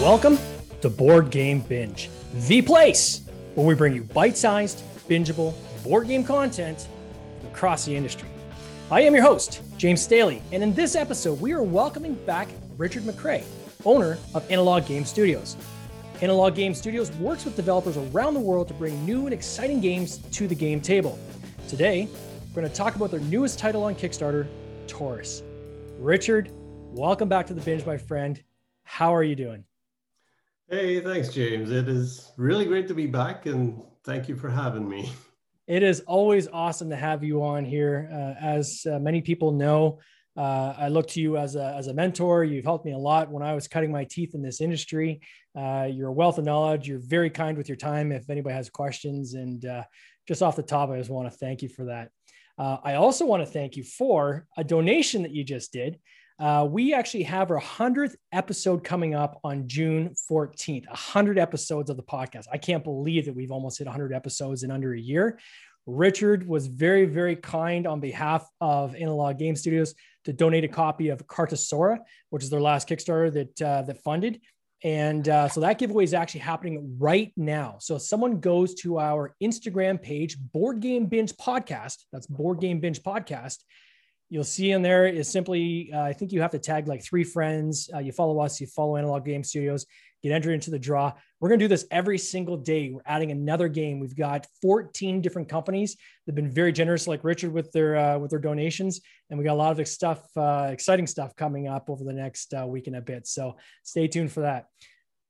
Welcome to Board Game Binge, the place where we bring you bite sized, bingeable board game content across the industry. I am your host, James Staley, and in this episode, we are welcoming back Richard McCrae, owner of Analog Game Studios. Analog Game Studios works with developers around the world to bring new and exciting games to the game table. Today, we're going to talk about their newest title on Kickstarter, Torus. Richard, welcome back to the binge, my friend. How are you doing? Hey, thanks, James. It is really great to be back, and thank you for having me. It is always awesome to have you on here. Uh, as uh, many people know, uh, I look to you as a, as a mentor. You've helped me a lot when I was cutting my teeth in this industry. Uh, you're a wealth of knowledge. You're very kind with your time if anybody has questions. And uh, just off the top, I just want to thank you for that. Uh, I also want to thank you for a donation that you just did. Uh, we actually have our 100th episode coming up on June 14th, 100 episodes of the podcast. I can't believe that we've almost hit 100 episodes in under a year. Richard was very, very kind on behalf of Analog Game Studios to donate a copy of Cartosaurus, which is their last Kickstarter that uh, that funded. And uh, so that giveaway is actually happening right now. So if someone goes to our Instagram page, Board Game Binge Podcast, that's Board Game Binge Podcast, you'll see in there is simply uh, i think you have to tag like three friends uh, you follow us you follow analog game studios get entered into the draw we're going to do this every single day. We're adding another game. We've got 14 different companies that have been very generous like richard with their uh, with their donations. And we got a lot of stuff uh, exciting stuff coming up over the next uh, week and a bit. So stay tuned for that.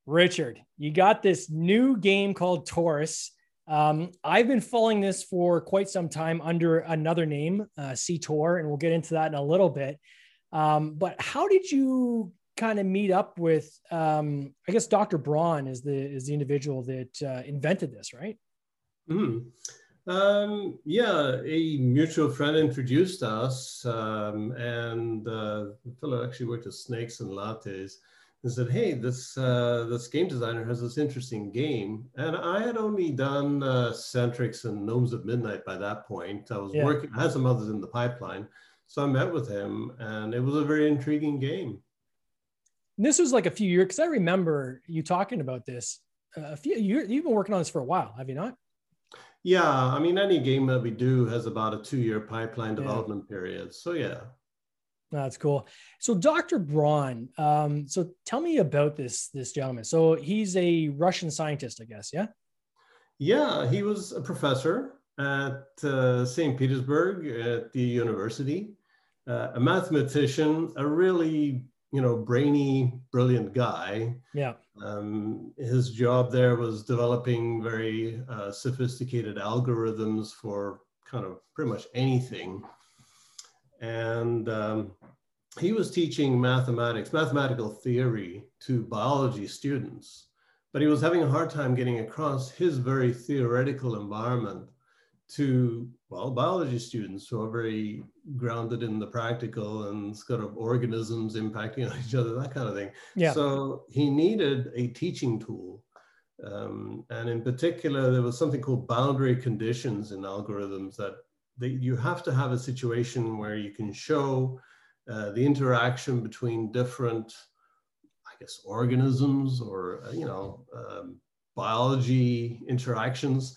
Richard you got this new game called torus. Um, I've been following this for quite some time under another name, uh, CTOR, and we'll get into that in a little bit. Um, but how did you kind of meet up with? Um, I guess Dr. Braun is the is the individual that uh, invented this, right? Mm. Um, yeah, a mutual friend introduced us, um, and uh, the fellow actually worked at Snakes and Lattes and said, "Hey, this uh, this game designer has this interesting game." And I had only done uh, Centrix and Gnomes of Midnight by that point. I was yeah. working, I had some others in the pipeline, so I met with him, and it was a very intriguing game. And this was like a few years because I remember you talking about this. Uh, a few you you've been working on this for a while, have you not? Yeah, I mean, any game that we do has about a two-year pipeline development yeah. period. So yeah. That's cool. So Dr. Braun, um, so tell me about this this gentleman. So he's a Russian scientist, I guess. Yeah. Yeah, he was a professor at uh, St. Petersburg at the university, uh, a mathematician, a really you know brainy, brilliant guy. Yeah. Um, his job there was developing very uh, sophisticated algorithms for kind of pretty much anything and um, he was teaching mathematics, mathematical theory to biology students, but he was having a hard time getting across his very theoretical environment to well biology students who are very grounded in the practical and sort of organisms impacting on each other that kind of thing yeah so he needed a teaching tool um, and in particular there was something called boundary conditions in algorithms that you have to have a situation where you can show uh, the interaction between different, I guess, organisms or, uh, you know, um, biology interactions.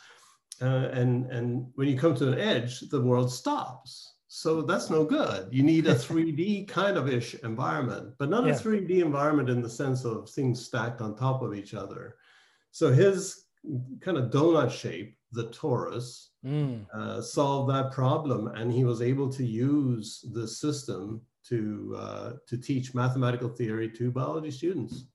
Uh, and, and when you come to an edge, the world stops. So that's no good. You need a 3D kind of ish environment, but not yeah. a 3D environment in the sense of things stacked on top of each other. So his kind of donut shape, the torus, mm. uh, solve that problem. And he was able to use the system to, uh, to teach mathematical theory to biology students.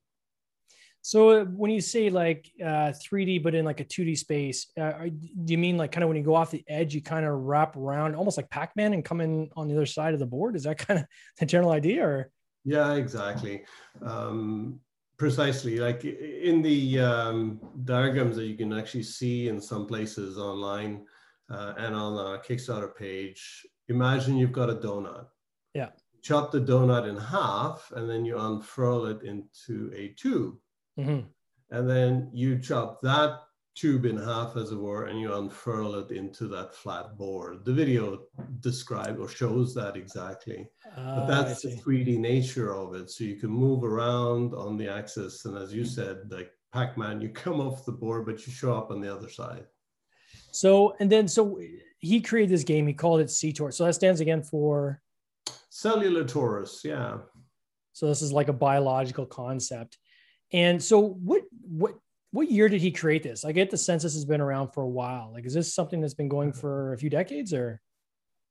So when you say like uh, 3D, but in like a 2D space, uh, do you mean like kind of when you go off the edge, you kind of wrap around almost like Pac-Man and come in on the other side of the board? Is that kind of the general idea or? Yeah, exactly. Um, precisely. Like in the um, diagrams that you can actually see in some places online, uh, and on a Kickstarter page, imagine you've got a donut. Yeah. Chop the donut in half and then you unfurl it into a tube. Mm-hmm. And then you chop that tube in half, as it were, and you unfurl it into that flat board. The video describes or shows that exactly. Uh, but that's the 3D nature of it. So you can move around on the axis. And as you said, like Pac Man, you come off the board, but you show up on the other side. So, and then, so he created this game, he called it CTOR. So that stands again for cellular torus. Yeah. So this is like a biological concept. And so what, what, what year did he create this? I get the sense this has been around for a while. Like, is this something that's been going for a few decades or?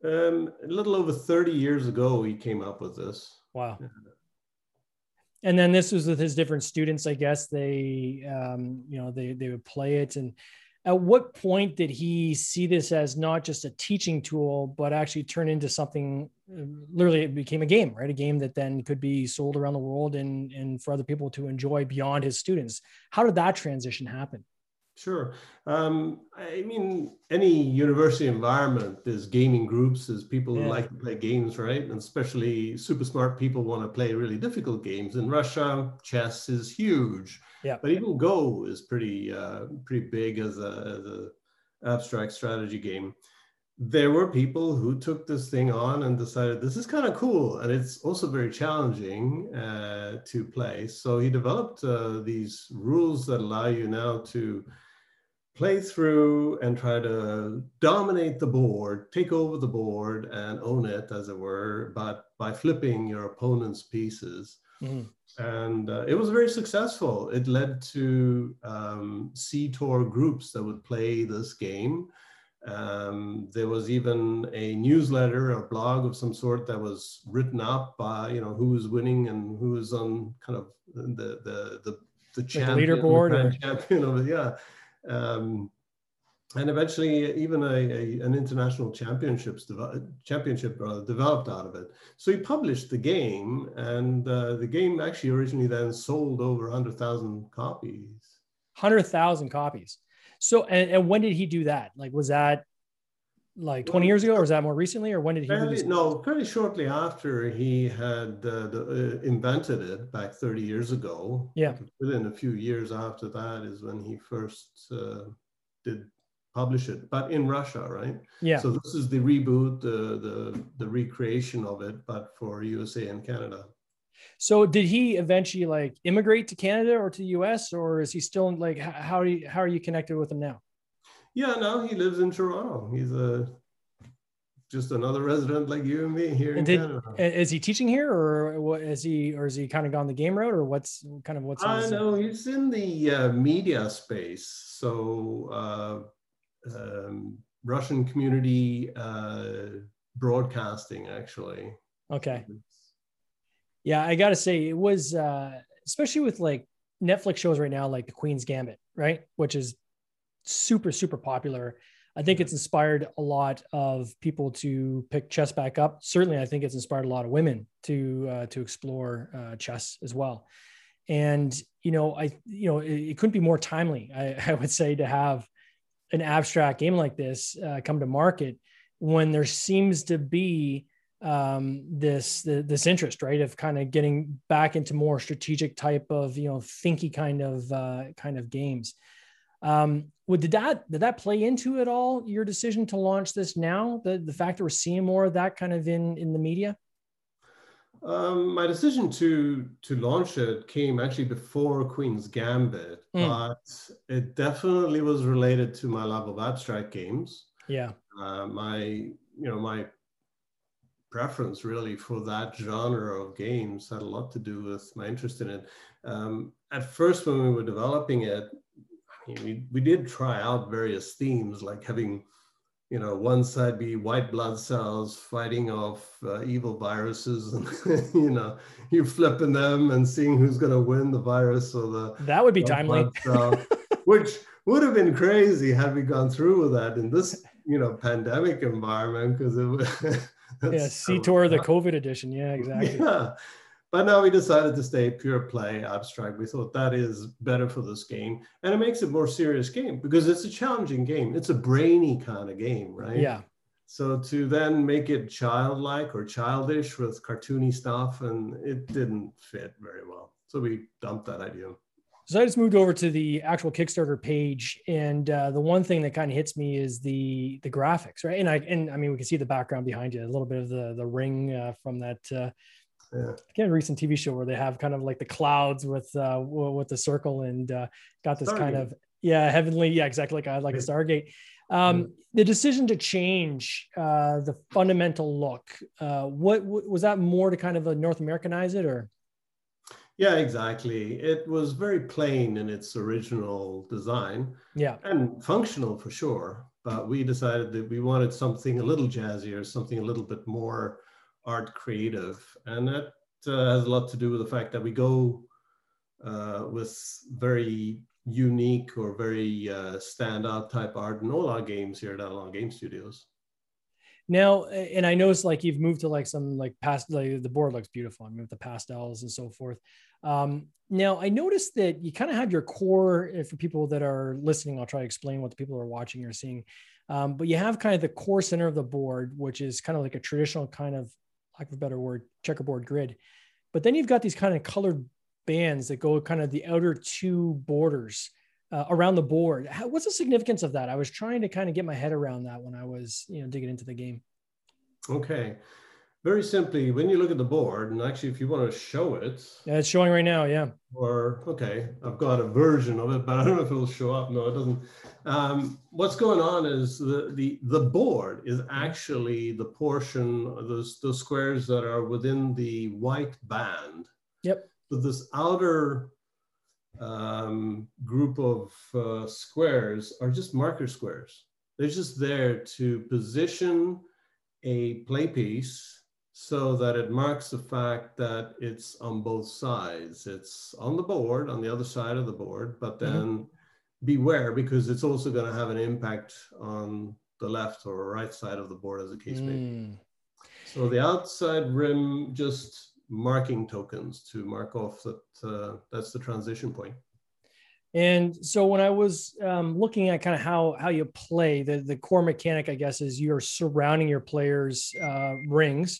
Um, a little over 30 years ago, he came up with this. Wow. And then this was with his different students, I guess they, um, you know, they, they would play it. And at what point did he see this as not just a teaching tool, but actually turn into something literally it became a game, right? A game that then could be sold around the world and, and for other people to enjoy beyond his students. How did that transition happen? Sure. Um, I mean, any university environment, there's gaming groups, there's people yeah. who like to play games, right? And especially super smart people want to play really difficult games. In Russia, chess is huge. Yeah. But even Go is pretty uh, pretty big as a, as a abstract strategy game there were people who took this thing on and decided this is kind of cool and it's also very challenging uh, to play so he developed uh, these rules that allow you now to play through and try to dominate the board take over the board and own it as it were but by flipping your opponent's pieces mm-hmm. And uh, it was very successful it led to um, CTOR groups that would play this game um, there was even a newsletter or blog of some sort that was written up by you know who was winning and who was on kind of the the the, the champion, leaderboard the or... champion of yeah. Um, and eventually, even a, a, an international championships championship uh, developed out of it. So he published the game, and uh, the game actually originally then sold over hundred thousand copies. Hundred thousand copies. So, and, and when did he do that? Like, was that like 20 years ago or was that more recently or when did he fairly, no fairly shortly after he had uh, the, uh, invented it back 30 years ago yeah within a few years after that is when he first uh, did publish it but in russia right yeah so this is the reboot the the, the recreation of it but for usa and canada so did he eventually like immigrate to Canada or to the US or is he still like how are you, how are you connected with him now? Yeah, no, he lives in Toronto. He's a just another resident like you and me here and in did, Canada. Is he teaching here or what is he or is he kind of gone the game road, or what's kind of what's I know he's in the uh, media space. So uh, um, Russian community uh, broadcasting actually. Okay. Yeah, I got to say it was uh, especially with like Netflix shows right now, like The Queen's Gambit, right, which is super super popular. I think it's inspired a lot of people to pick chess back up. Certainly, I think it's inspired a lot of women to uh, to explore uh, chess as well. And you know, I you know, it, it couldn't be more timely. I, I, would say to have an abstract game like this uh, come to market when there seems to be um, this the, this interest, right, of kind of getting back into more strategic type of you know thinky kind of uh, kind of games. Um, would did that did that play into it all your decision to launch this now? The the fact that we're seeing more of that kind of in in the media. Um, my decision to to launch it came actually before Queen's Gambit, mm. but it definitely was related to my love of abstract games. Yeah, uh, my you know my preference really for that genre of games had a lot to do with my interest in it. Um, at first, when we were developing it, I mean, we, we did try out various themes like having, you know, one side be white blood cells fighting off uh, evil viruses, and you know, you flipping them and seeing who's going to win the virus or the that would be timely, cell, which would have been crazy had we gone through with that in this you know pandemic environment because it was yeah, CTOR, the COVID edition. Yeah, exactly. Yeah. But now we decided to stay pure play abstract. We thought that is better for this game. And it makes it more serious game because it's a challenging game. It's a brainy kind of game, right? Yeah. So to then make it childlike or childish with cartoony stuff, and it didn't fit very well. So we dumped that idea. So I just moved over to the actual Kickstarter page, and uh, the one thing that kind of hits me is the the graphics, right? And I and I mean we can see the background behind you, a little bit of the the ring uh, from that. Uh, yeah. Again, recent TV show where they have kind of like the clouds with uh, with the circle and uh, got this Stargate. kind of yeah heavenly yeah exactly like a, like a Stargate. Um, the decision to change uh, the fundamental look, uh, what, what was that more to kind of a North Americanize it or? Yeah, exactly. It was very plain in its original design. Yeah. And functional for sure. But we decided that we wanted something a little jazzier, something a little bit more art creative. And that uh, has a lot to do with the fact that we go uh, with very unique or very uh, standout type art in all our games here at Analog Game Studios. Now, and I noticed like you've moved to like some like past like the board looks beautiful. I mean with the pastels and so forth. Um, now I noticed that you kind of have your core for people that are listening. I'll try to explain what the people are watching or seeing. Um, but you have kind of the core center of the board, which is kind of like a traditional kind of, like a better word, checkerboard grid. But then you've got these kind of colored bands that go kind of the outer two borders uh, around the board. How, what's the significance of that? I was trying to kind of get my head around that when I was, you know, digging into the game. Okay. Very simply, when you look at the board, and actually, if you want to show it, yeah, it's showing right now. Yeah. Or okay, I've got a version of it, but I don't know if it'll show up. No, it doesn't. Um, what's going on is the the the board is actually the portion those those squares that are within the white band. Yep. So this outer um, group of uh, squares are just marker squares. They're just there to position a play piece so that it marks the fact that it's on both sides. It's on the board, on the other side of the board, but mm-hmm. then mm-hmm. beware because it's also going to have an impact on the left or right side of the board as the case may be. Mm. So the outside rim just marking tokens to mark off that uh, that's the transition point. And so when I was um, looking at kind of how how you play, the the core mechanic, I guess, is you're surrounding your players' uh, rings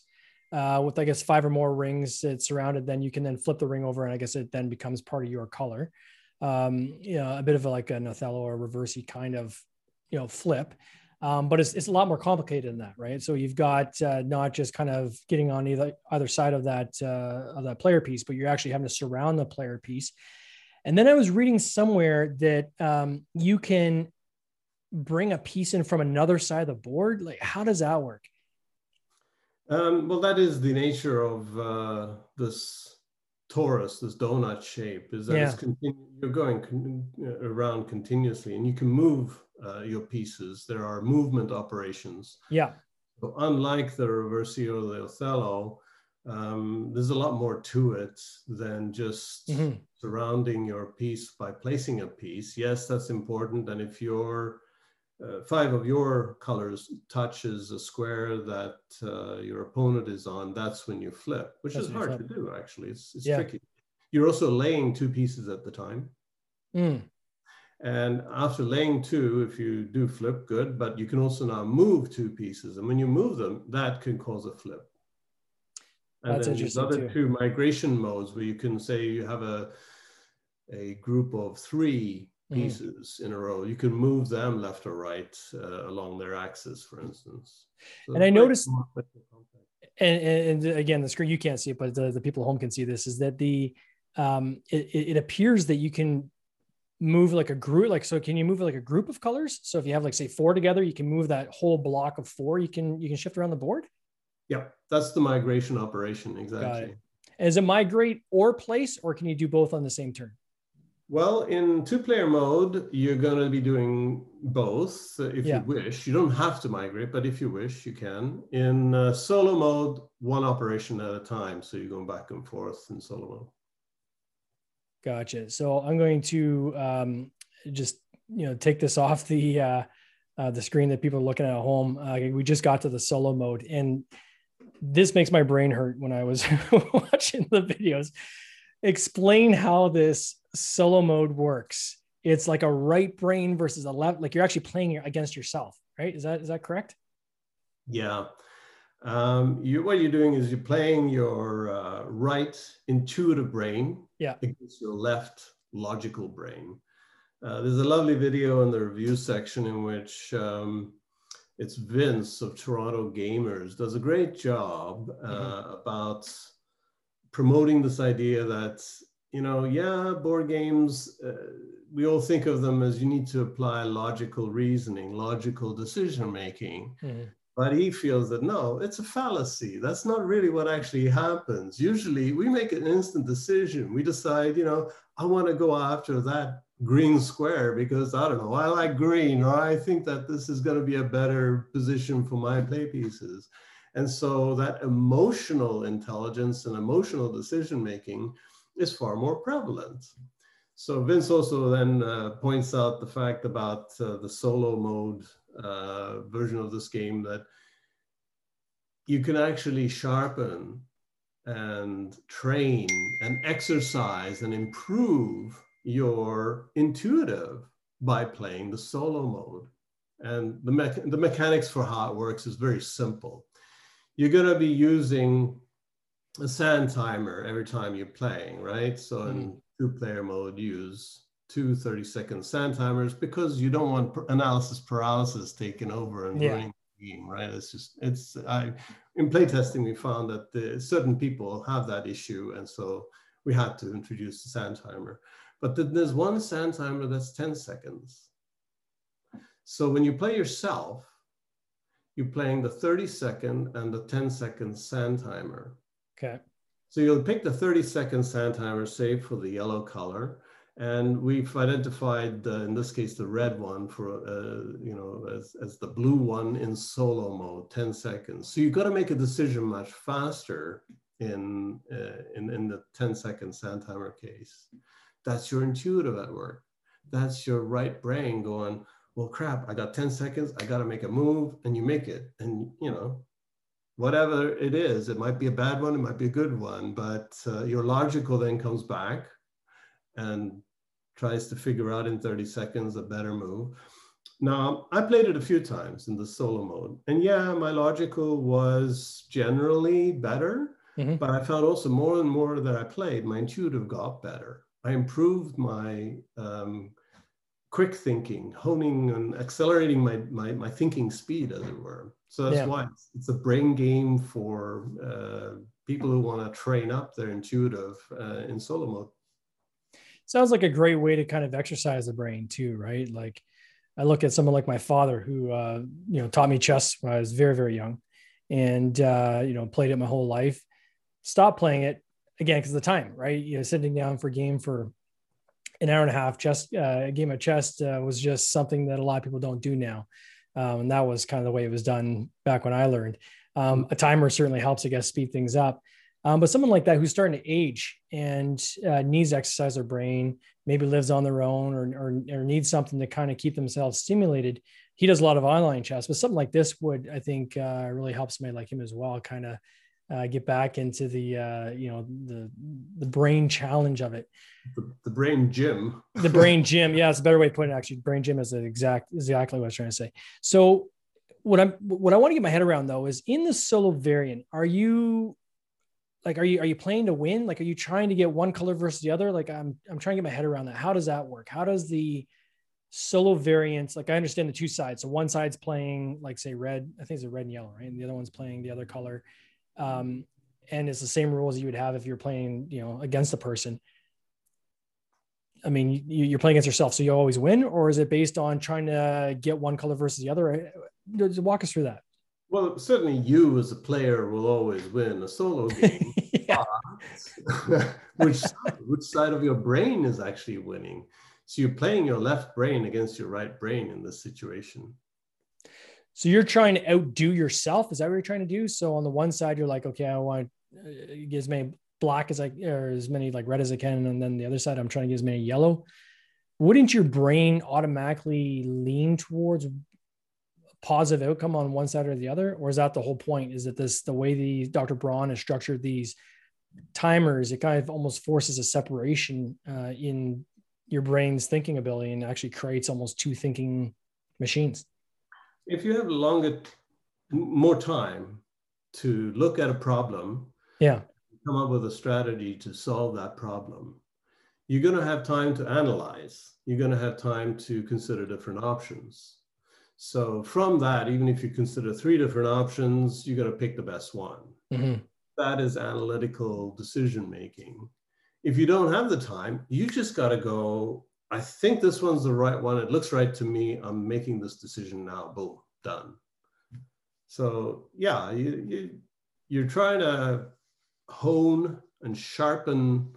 uh, with I guess five or more rings that surrounded. Then you can then flip the ring over, and I guess it then becomes part of your color. Um, you know, a bit of a, like an Othello or Reversi kind of you know flip. Um, but it's, it's a lot more complicated than that, right? So you've got uh, not just kind of getting on either either side of that uh, of that player piece, but you're actually having to surround the player piece. And then I was reading somewhere that um, you can bring a piece in from another side of the board. Like, how does that work? Um, well, that is the nature of uh, this torus, this donut shape, is that yeah. it's continu- you're going con- around continuously, and you can move uh, your pieces. There are movement operations. Yeah. So unlike the Reversio or the Othello, um, there's a lot more to it than just mm-hmm. surrounding your piece by placing a piece. Yes, that's important. And if your uh, five of your colors touches a square that uh, your opponent is on, that's when you flip, which that's is hard to do, actually. It's, it's yeah. tricky. You're also laying two pieces at the time. Mm. And after laying two, if you do flip, good, but you can also now move two pieces. And when you move them, that can cause a flip. And That's then there's other too. two migration modes where you can say you have a, a group of three. Pieces mm. in a row. You can move them left or right uh, along their axis, for instance. So and I noticed, and, and, again, the screen, you can't see it, but the, the people at home can see this, is that the, um, it, it appears that you can move like a group like so can you move like a group of colors so if you have like say four together you can move that whole block of four you can you can shift around the board yeah that's the migration operation exactly is it migrate or place or can you do both on the same turn well in two player mode you're going to be doing both if yeah. you wish you don't have to migrate but if you wish you can in uh, solo mode one operation at a time so you're going back and forth in solo mode Gotcha. So I'm going to um, just you know take this off the uh, uh, the screen that people are looking at at home. Uh, we just got to the solo mode, and this makes my brain hurt when I was watching the videos. Explain how this solo mode works. It's like a right brain versus a left. Like you're actually playing against yourself, right? Is that is that correct? Yeah. Um, you, what you're doing is you're playing your uh, right intuitive brain yeah. against your left logical brain. Uh, there's a lovely video in the review section in which um, it's Vince of Toronto Gamers does a great job uh, mm-hmm. about promoting this idea that you know yeah board games uh, we all think of them as you need to apply logical reasoning logical decision making mm-hmm. but he feels that no it's a fallacy that's not really what actually happens usually we make an instant decision we decide you know i want to go after that green square because I don't know, I like green, or I think that this is going to be a better position for my play pieces. And so that emotional intelligence and emotional decision making is far more prevalent. So Vince also then uh, points out the fact about uh, the solo mode uh, version of this game that you can actually sharpen and train and exercise and improve your intuitive by playing the solo mode. And the, me the mechanics for how it works is very simple. You're going to be using a sand timer every time you're playing, right? So in mm-hmm. two player mode, use two 30 second sand timers because you don't want analysis paralysis taking over and yeah. running the game, right? It's just, it's, I, in playtesting, we found that the, certain people have that issue. And so we had to introduce the sand timer. But then there's one sand timer that's 10 seconds. So when you play yourself, you're playing the 30 second and the 10 second sand timer. Okay. So you'll pick the 30 second sand timer, say for the yellow color. And we've identified, uh, in this case, the red one for, uh, you know, as, as the blue one in solo mode, 10 seconds. So you've got to make a decision much faster in, uh, in, in the 10 second sand timer case. That's your intuitive at work. That's your right brain going, well, crap, I got 10 seconds. I got to make a move and you make it. And, you know, whatever it is, it might be a bad one, it might be a good one, but uh, your logical then comes back and tries to figure out in 30 seconds a better move. Now, I played it a few times in the solo mode. And yeah, my logical was generally better, mm-hmm. but I felt also more and more that I played, my intuitive got better. I improved my um, quick thinking, honing and accelerating my, my, my thinking speed, as it were. So that's yeah. why it's, it's, a brain game for uh, people who want to train up their intuitive uh, in solo mode. Sounds like a great way to kind of exercise the brain too, right? Like I look at someone like my father who, uh, you know, taught me chess when I was very, very young and, uh, you know, played it my whole life, stopped playing it again because of the time right you know sitting down for game for an hour and a half just uh, a game of chess uh, was just something that a lot of people don't do now. Um, and that was kind of the way it was done back when i learned. Um, a timer certainly helps i guess speed things up. Um, but someone like that who's starting to age and uh, needs exercise their brain maybe lives on their own or, or, or needs something to kind of keep themselves stimulated he does a lot of online chess. But something like this would i think uh, really help somebody like him as well kind of uh, get back into the uh, you know the the brain challenge of it. The, the brain gym. the brain gym. Yeah, it's a better way to put it. Actually, brain gym is the exact exactly what I was trying to say. So what I'm what I want to get my head around though is in the solo variant, are you like are you are you playing to win? Like are you trying to get one color versus the other? Like I'm I'm trying to get my head around that. How does that work? How does the solo variants like I understand the two sides. So one side's playing like say red, I think it's a red and yellow, right? And the other one's playing the other color um, and it's the same rules you would have if you're playing, you know, against a person. I mean, you, are playing against yourself, so you always win, or is it based on trying to get one color versus the other? Just walk us through that. Well, certainly you as a player will always win a solo game. which side, which side of your brain is actually winning? So you're playing your left brain against your right brain in this situation. So you're trying to outdo yourself. Is that what you're trying to do? So on the one side, you're like, okay, I want to uh, get as many black as I or as many like red as I can, and then the other side, I'm trying to get as many yellow. Wouldn't your brain automatically lean towards positive outcome on one side or the other, or is that the whole point? Is that this the way the Dr. Braun has structured these timers? It kind of almost forces a separation uh, in your brain's thinking ability and actually creates almost two thinking machines if you have longer, more time to look at a problem, yeah, come up with a strategy to solve that problem, you're going to have time to analyze. You're going to have time to consider different options. So from that, even if you consider three different options, you're going to pick the best one. Mm-hmm. That is analytical decision making. If you don't have the time, you just got to go. I think this one's the right one. It looks right to me. I'm making this decision now. Boom, done. So yeah, you, you you're trying to hone and sharpen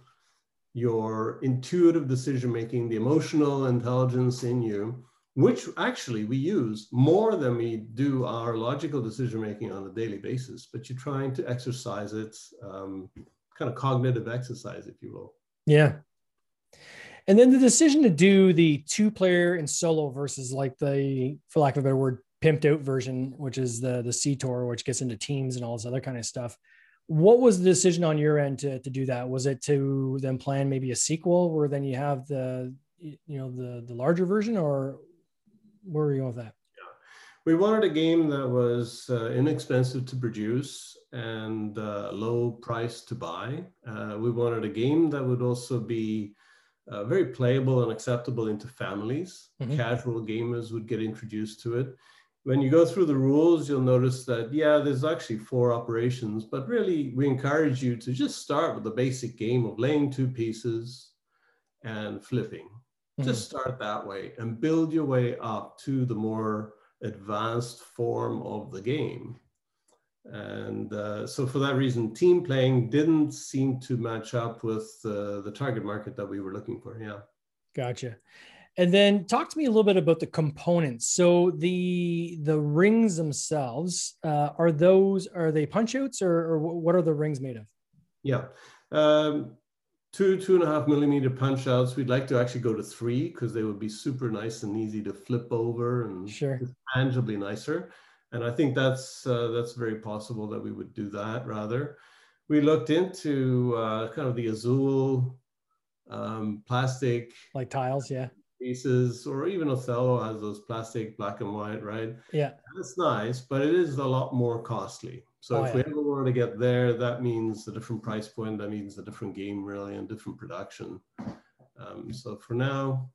your intuitive decision making, the emotional intelligence in you, which actually we use more than we do our logical decision making on a daily basis. But you're trying to exercise it, um, kind of cognitive exercise, if you will. Yeah. And then the decision to do the two player and solo versus like the, for lack of a better word, pimped out version, which is the the CTOR, which gets into teams and all this other kind of stuff. What was the decision on your end to, to do that? Was it to then plan maybe a sequel where then you have the you know the the larger version, or where were you with that? Yeah. We wanted a game that was uh, inexpensive to produce and uh, low price to buy. Uh, we wanted a game that would also be uh, very playable and acceptable into families. Mm-hmm. Casual gamers would get introduced to it when you go through the rules, you'll notice that, yeah, there's actually four operations, but really we encourage you to just start with the basic game of laying two pieces and flipping. Mm-hmm. Just start that way and build your way up to the more advanced form of the game. And uh, so for that reason, team playing didn't seem to match up with uh, the target market that we were looking for. Yeah. Gotcha. And then talk to me a little bit about the components. So the the rings themselves uh, are those are they punch outs or, or what are the rings made of? Yeah, um, two two and a half millimeter punch outs. We'd like to actually go to three because they would be super nice and easy to flip over and sure. tangibly nicer. And I think that's uh, that's very possible that we would do that rather. We looked into uh, kind of the Azul um, plastic like tiles, yeah pieces, or even Othello has those plastic black and white, right? Yeah. That's nice, but it is a lot more costly. So oh, if yeah. we ever want to get there, that means a different price point. That means a different game, really, and different production. Um, so for now,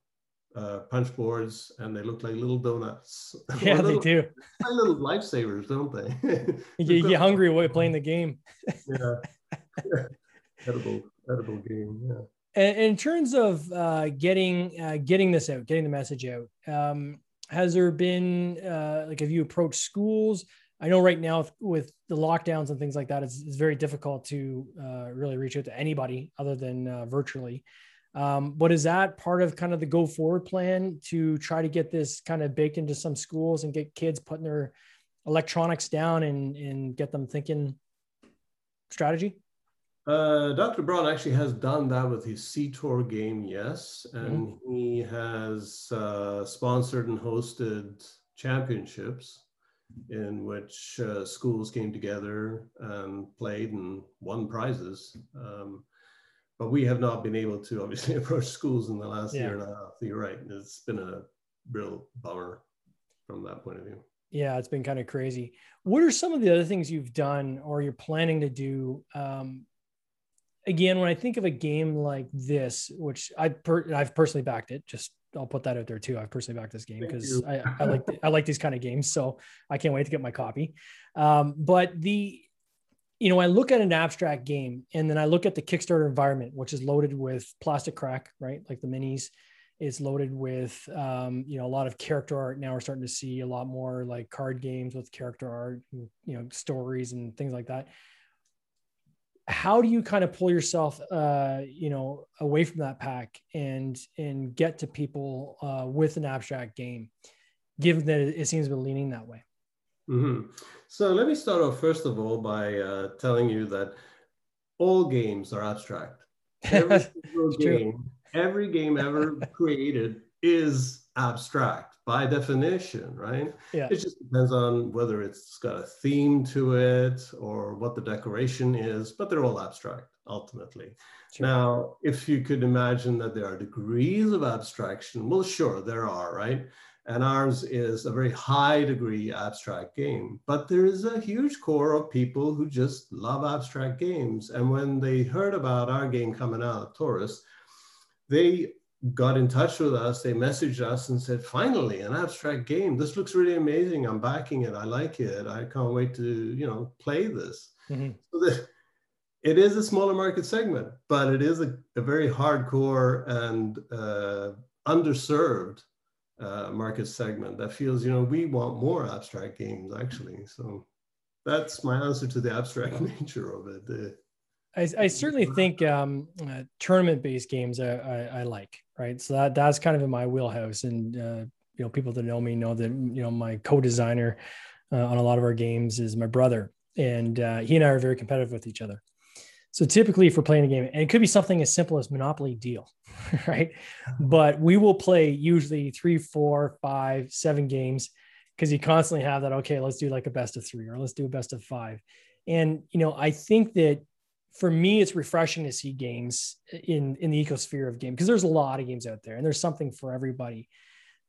uh, punch boards, and they look like little donuts. Yeah, little, they do. Little lifesavers, don't they? you get hungry while playing the game. yeah. edible, edible game. Yeah And in terms of uh, getting uh, getting this out, getting the message out, um, has there been uh, like have you approached schools? I know right now with the lockdowns and things like that, it's, it's very difficult to uh, really reach out to anybody other than uh, virtually. Um, but is that part of kind of the go forward plan to try to get this kind of baked into some schools and get kids putting their electronics down and, and get them thinking strategy? Uh, Dr. Braun actually has done that with his CTOR game, yes, and mm-hmm. he has uh, sponsored and hosted championships in which uh, schools came together and played and won prizes. Um, but we have not been able to obviously approach schools in the last yeah. year and a half. You're right; it's been a real bummer from that point of view. Yeah, it's been kind of crazy. What are some of the other things you've done or you're planning to do um, again, when I think of a game like this, which I per, I've personally backed it, just I'll put that out there too. I've personally backed this game because I, I, like I like these kind of games, so I can't wait to get my copy. Um, but the you know, I look at an abstract game and then I look at the Kickstarter environment, which is loaded with plastic crack, right? Like the minis. is loaded with, um, you know, a lot of character art. Now we're starting to see a lot more like card games with character art, and, you know, stories and things like that how do you kind of pull yourself uh, you know away from that pack and and get to people uh, with an abstract game given that it seems to be leaning that way mm-hmm. so let me start off first of all by uh, telling you that all games are abstract every game every game ever created is abstract by definition, right? Yeah. It just depends on whether it's got a theme to it or what the decoration is, but they're all abstract ultimately. Sure. Now, if you could imagine that there are degrees of abstraction, well, sure, there are, right? And ours is a very high degree abstract game. But there is a huge core of people who just love abstract games. And when they heard about our game coming out, Torus, they got in touch with us. They messaged us and said, "Finally, an abstract game. This looks really amazing. I'm backing it. I like it. I can't wait to you know play this." Mm-hmm. So the, it is a smaller market segment, but it is a, a very hardcore and uh, underserved uh, market segment that feels, you know, we want more abstract games actually. So that's my answer to the abstract nature of it. The, I, I, certainly think um, uh, tournament-based games I, I, I, like, right? So that that's kind of in my wheelhouse, and uh, you know, people that know me know that you know my co-designer uh, on a lot of our games is my brother, and uh, he and I are very competitive with each other. So typically, if we're playing a game, and it could be something as simple as Monopoly Deal, right? But we will play usually three, four, five, seven games because you constantly have that. Okay, let's do like a best of three, or let's do a best of five. And you know, I think that for me, it's refreshing to see games in in the ecosphere of game because there's a lot of games out there, and there's something for everybody.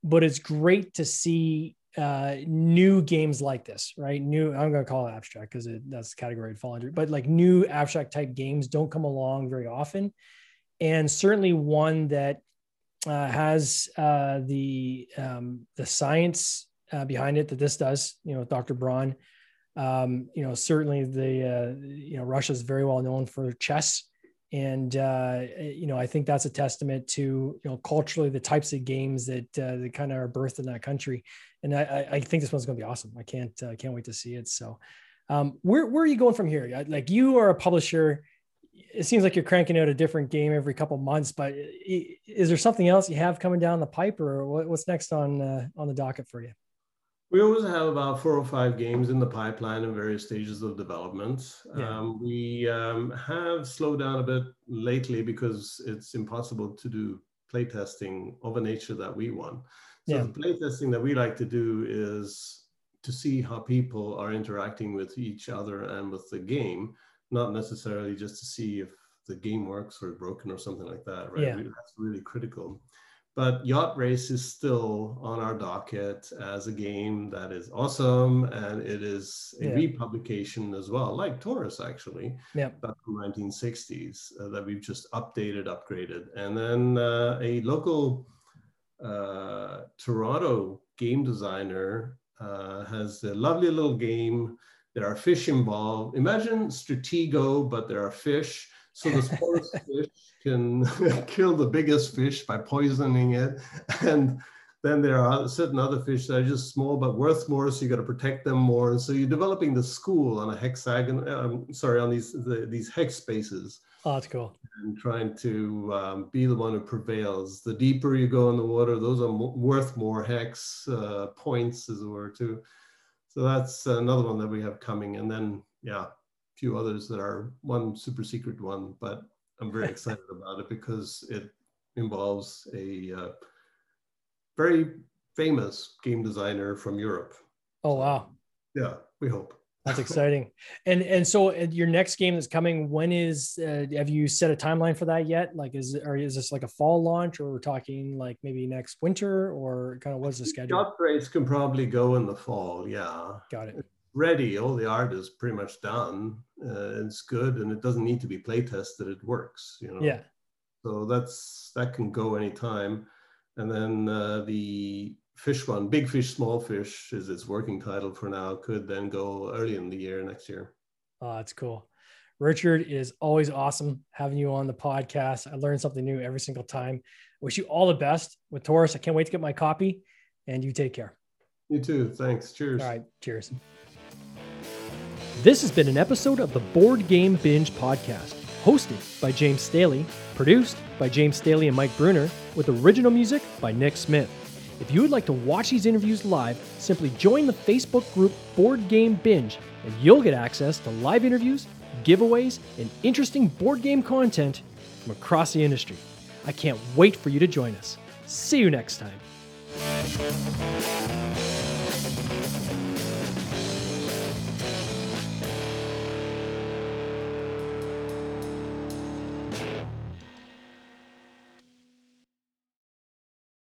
But it's great to see uh, new games like this, right? New, I'm going to call it abstract because that's the category it fall under, but like new abstract type games don't come along very often. And certainly one that uh, has uh, the um, the science uh, behind it that this does, you know, Dr. Braun. Um, you know, certainly the uh, you know Russia is very well known for chess, and uh, you know I think that's a testament to you know culturally the types of games that uh, that kind of are birthed in that country and I, I think this one's going to be awesome. I can't uh, can't wait to see it. So, um, where where are you going from here? Like you are a publisher. It seems like you're cranking out a different game every couple months, but is there something else you have coming down the pipe, or what's next on uh, on the docket for you? We always have about four or five games in the pipeline in various stages of development. Yeah. Um, we um, have slowed down a bit lately because it's impossible to do playtesting of a nature that we want. So yeah. the playtesting that we like to do is to see how people are interacting with each other and with the game, not necessarily just to see if the game works or broken or something like that, right? Yeah. That's really critical. But Yacht Race is still on our docket as a game that is awesome, and it is a yeah. republication as well, like Torus actually, yeah. back from 1960s uh, that we've just updated, upgraded, and then uh, a local uh, Toronto game designer uh, has a lovely little game. There are fish involved. Imagine Stratego, but there are fish. So the smallest fish can kill the biggest fish by poisoning it. And then there are certain other fish that are just small but worth more, so you got to protect them more. And so you're developing the school on a hexagon. Um, sorry, on these the, these hex spaces. Oh, that's cool. And trying to um, be the one who prevails. The deeper you go in the water, those are worth more hex uh, points, as it were, too. So that's another one that we have coming. And then, yeah, few others that are one super secret one, but I'm very excited about it because it involves a uh, very famous game designer from Europe. Oh, wow. Yeah, we hope. That's exciting. and and so uh, your next game that's coming, when is? Uh, have you set a timeline for that yet? Like, is or is this like a fall launch, or we're talking like maybe next winter, or kind of what's the schedule? Upgrades can probably go in the fall. Yeah, got it. Ready. All the art is pretty much done. Uh, it's good, and it doesn't need to be play tested. It works. You know. Yeah. So that's that can go anytime, and then uh, the fish one, Big Fish, Small Fish is its working title for now, could then go early in the year next year. Oh, that's cool. Richard is always awesome having you on the podcast. I learn something new every single time. Wish you all the best with Torus. I can't wait to get my copy and you take care. You too. Thanks. Cheers. All right. Cheers. This has been an episode of the Board Game Binge podcast, hosted by James Staley, produced by James Staley and Mike Bruner, with original music by Nick Smith. If you would like to watch these interviews live, simply join the Facebook group Board Game Binge, and you'll get access to live interviews, giveaways, and interesting board game content from across the industry. I can't wait for you to join us. See you next time.